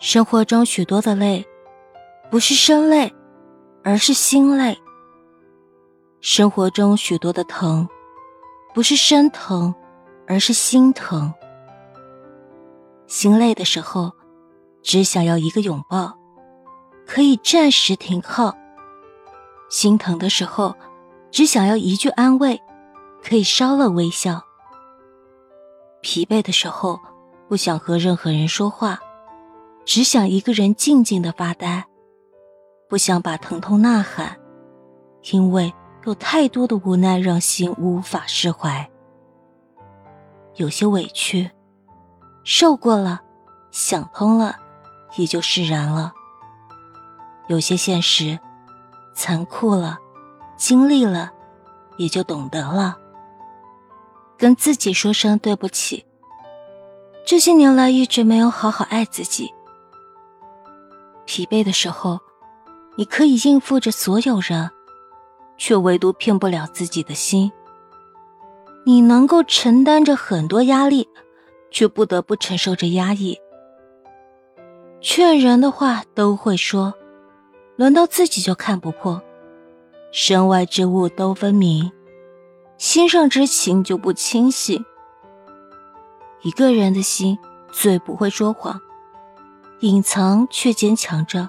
生活中许多的累，不是身累，而是心累；生活中许多的疼，不是身疼，而是心疼。心累的时候，只想要一个拥抱，可以暂时停靠；心疼的时候，只想要一句安慰，可以稍了微笑；疲惫的时候，不想和任何人说话。只想一个人静静的发呆，不想把疼痛呐喊，因为有太多的无奈让心无法释怀。有些委屈，受过了，想通了，也就释然了；有些现实，残酷了，经历了，也就懂得了。跟自己说声对不起，这些年来一直没有好好爱自己。疲惫的时候，你可以应付着所有人，却唯独骗不了自己的心。你能够承担着很多压力，却不得不承受着压抑。劝人的话都会说，轮到自己就看不破。身外之物都分明，心上之情就不清晰。一个人的心最不会说谎。隐藏却坚强着，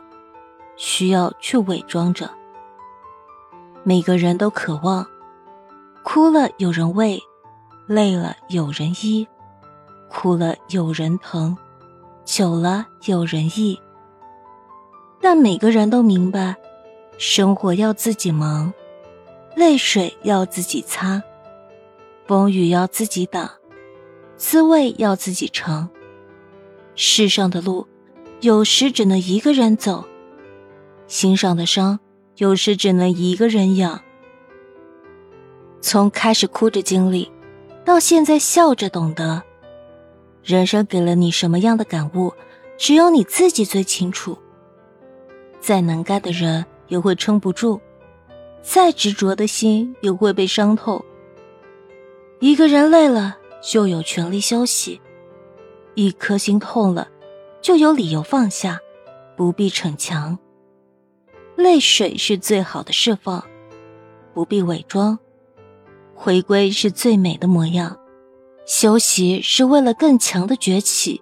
需要却伪装着。每个人都渴望，哭了有人喂，累了有人依，哭了有人疼，久了有人忆。但每个人都明白，生活要自己忙，泪水要自己擦，风雨要自己挡，滋味要自己尝。世上的路。有时只能一个人走，心上的伤有时只能一个人养。从开始哭着经历，到现在笑着懂得，人生给了你什么样的感悟，只有你自己最清楚。再能干的人也会撑不住，再执着的心也会被伤透。一个人累了，就有权利休息；一颗心痛了。就有理由放下，不必逞强。泪水是最好的释放，不必伪装。回归是最美的模样，休息是为了更强的崛起，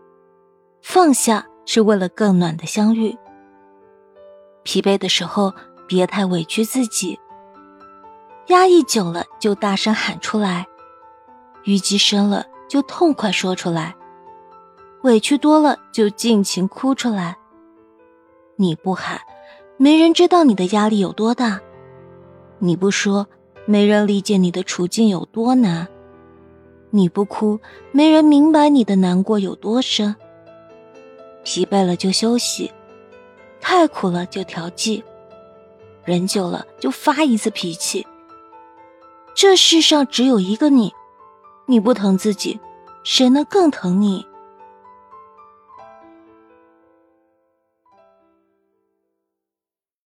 放下是为了更暖的相遇。疲惫的时候，别太委屈自己。压抑久了，就大声喊出来；淤积深了，就痛快说出来。委屈多了就尽情哭出来。你不喊，没人知道你的压力有多大；你不说，没人理解你的处境有多难；你不哭，没人明白你的难过有多深。疲惫了就休息，太苦了就调剂，忍久了就发一次脾气。这世上只有一个你，你不疼自己，谁能更疼你？